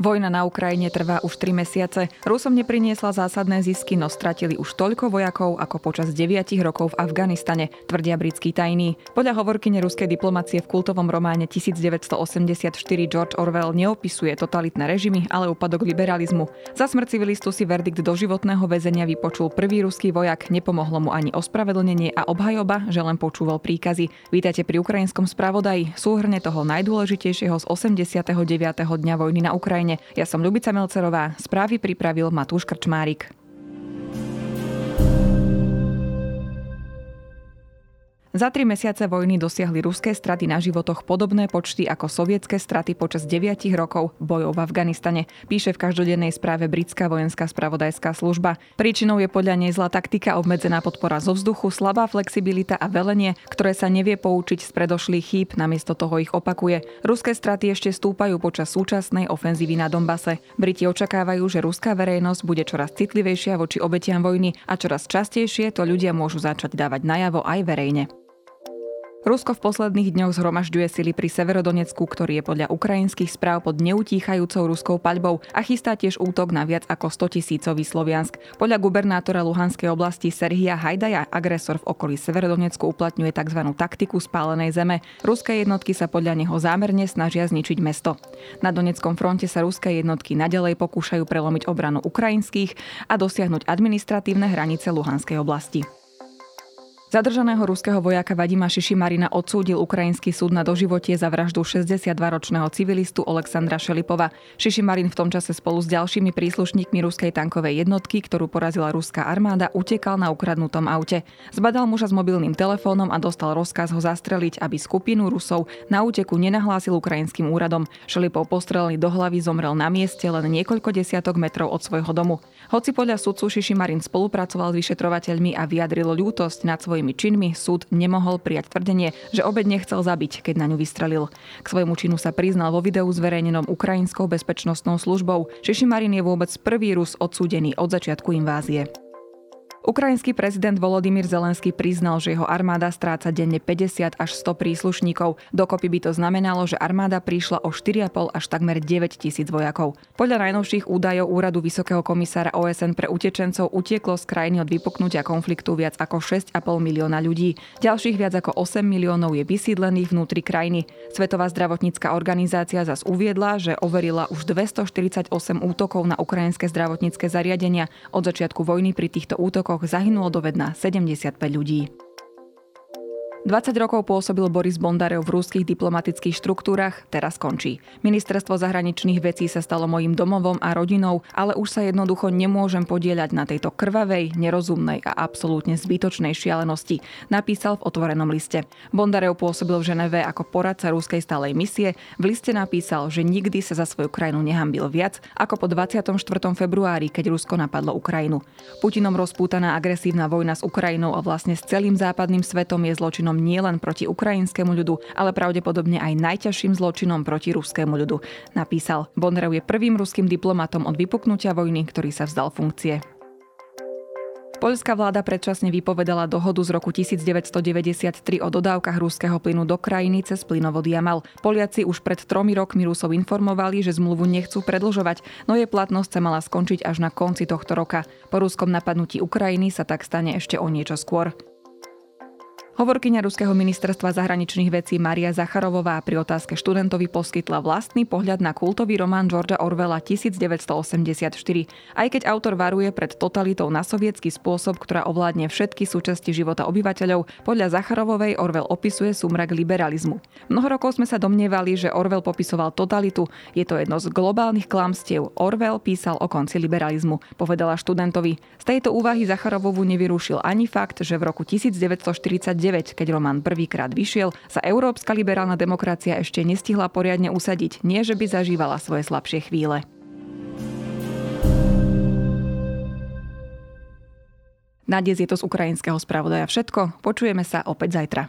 Vojna na Ukrajine trvá už 3 mesiace. Rusom nepriniesla zásadné zisky, no stratili už toľko vojakov ako počas 9 rokov v Afganistane, tvrdia britskí tajní. Podľa hovorkyne ruskej diplomacie v kultovom románe 1984 George Orwell neopisuje totalitné režimy, ale úpadok liberalizmu. Za smrť civilistu si verdikt do životného väzenia vypočul prvý ruský vojak, nepomohlo mu ani ospravedlnenie a obhajoba, že len počúval príkazy. Vítajte pri ukrajinskom spravodaji, súhrne toho najdôležitejšieho z 89. dňa vojny na Ukrajine ja som Ľubica Melcerová, správy pripravil Matúš Krčmárik. Za tri mesiace vojny dosiahli ruské straty na životoch podobné počty ako sovietské straty počas 9 rokov bojov v Afganistane, píše v každodennej správe britská vojenská spravodajská služba. Príčinou je podľa nej zlá taktika, obmedzená podpora zo vzduchu, slabá flexibilita a velenie, ktoré sa nevie poučiť z predošlých chýb, namiesto toho ich opakuje. Ruské straty ešte stúpajú počas súčasnej ofenzívy na Dombase. Briti očakávajú, že ruská verejnosť bude čoraz citlivejšia voči obetiam vojny a čoraz častejšie to ľudia môžu začať dávať najavo aj verejne. Rusko v posledných dňoch zhromažďuje sily pri Severodonecku, ktorý je podľa ukrajinských správ pod neutíchajúcou ruskou paľbou a chystá tiež útok na viac ako 100 tisícový Sloviansk. Podľa gubernátora Luhanskej oblasti Serhia Hajdaja agresor v okolí Severodonecku uplatňuje tzv. taktiku spálenej zeme. Ruské jednotky sa podľa neho zámerne snažia zničiť mesto. Na Doneckom fronte sa ruské jednotky nadalej pokúšajú prelomiť obranu ukrajinských a dosiahnuť administratívne hranice Luhanskej oblasti. Zadržaného ruského vojaka Vadima Šišimarina odsúdil ukrajinský súd na doživotie za vraždu 62-ročného civilistu Alexandra Šelipova. Šišimarin v tom čase spolu s ďalšími príslušníkmi ruskej tankovej jednotky, ktorú porazila ruská armáda, utekal na ukradnutom aute. Zbadal muža s mobilným telefónom a dostal rozkaz ho zastreliť, aby skupinu Rusov na úteku nenahlásil ukrajinským úradom. Šelipov postrelený do hlavy zomrel na mieste len niekoľko desiatok metrov od svojho domu. Hoci podľa sudcu Šišimarin spolupracoval s vyšetrovateľmi a vyjadril ľútosť nad svojimi činmi, súd nemohol prijať tvrdenie, že obed nechcel zabiť, keď na ňu vystrelil. K svojmu činu sa priznal vo videu zverejnenom ukrajinskou bezpečnostnou službou. Šišimarin je vôbec prvý Rus odsúdený od začiatku invázie. Ukrajinský prezident Volodymyr Zelenský priznal, že jeho armáda stráca denne 50 až 100 príslušníkov. Dokopy by to znamenalo, že armáda prišla o 4,5 až takmer 9 tisíc vojakov. Podľa najnovších údajov Úradu Vysokého komisára OSN pre utečencov utieklo z krajiny od vypuknutia konfliktu viac ako 6,5 milióna ľudí. Ďalších viac ako 8 miliónov je vysídlených vnútri krajiny. Svetová zdravotnícka organizácia zas uviedla, že overila už 248 útokov na ukrajinské zdravotnícke zariadenia. Od začiatku vojny pri týchto útokoch rokoch zahynulo dovedna 75 ľudí. 20 rokov pôsobil Boris Bondarev v rúských diplomatických štruktúrach, teraz končí. Ministerstvo zahraničných vecí sa stalo mojim domovom a rodinou, ale už sa jednoducho nemôžem podieľať na tejto krvavej, nerozumnej a absolútne zbytočnej šialenosti, napísal v otvorenom liste. Bondarev pôsobil v Ženeve ako poradca rúskej stálej misie. V liste napísal, že nikdy sa za svoju krajinu nehambil viac ako po 24. februári, keď Rusko napadlo Ukrajinu. Putinom rozpútaná agresívna vojna s Ukrajinou a vlastne s celým západným svetom je zločinom zločinom nielen proti ukrajinskému ľudu, ale pravdepodobne aj najťažším zločinom proti ruskému ľudu, napísal. Bondarev je prvým ruským diplomatom od vypuknutia vojny, ktorý sa vzdal funkcie. Poľská vláda predčasne vypovedala dohodu z roku 1993 o dodávkach ruského plynu do krajiny cez plynovod Jamal. Poliaci už pred tromi rokmi Rusov informovali, že zmluvu nechcú predlžovať, no jej platnosť sa mala skončiť až na konci tohto roka. Po ruskom napadnutí Ukrajiny sa tak stane ešte o niečo skôr. Hovorkyňa Ruského ministerstva zahraničných vecí Maria Zacharovová pri otázke študentovi poskytla vlastný pohľad na kultový román Georgia Orwella 1984. Aj keď autor varuje pred totalitou na sovietský spôsob, ktorá ovládne všetky súčasti života obyvateľov, podľa Zacharovovej Orwell opisuje súmrak liberalizmu. Mnoho rokov sme sa domnievali, že Orwell popisoval totalitu. Je to jedno z globálnych klamstiev. Orwell písal o konci liberalizmu, povedala študentovi. Z tejto úvahy Zacharovovu nevyrušil ani fakt, že v roku 1949 keď Roman prvýkrát vyšiel, sa európska liberálna demokracia ešte nestihla poriadne usadiť, nie že by zažívala svoje slabšie chvíle. Na dnes je to z ukrajinského spravodaja všetko. Počujeme sa opäť zajtra.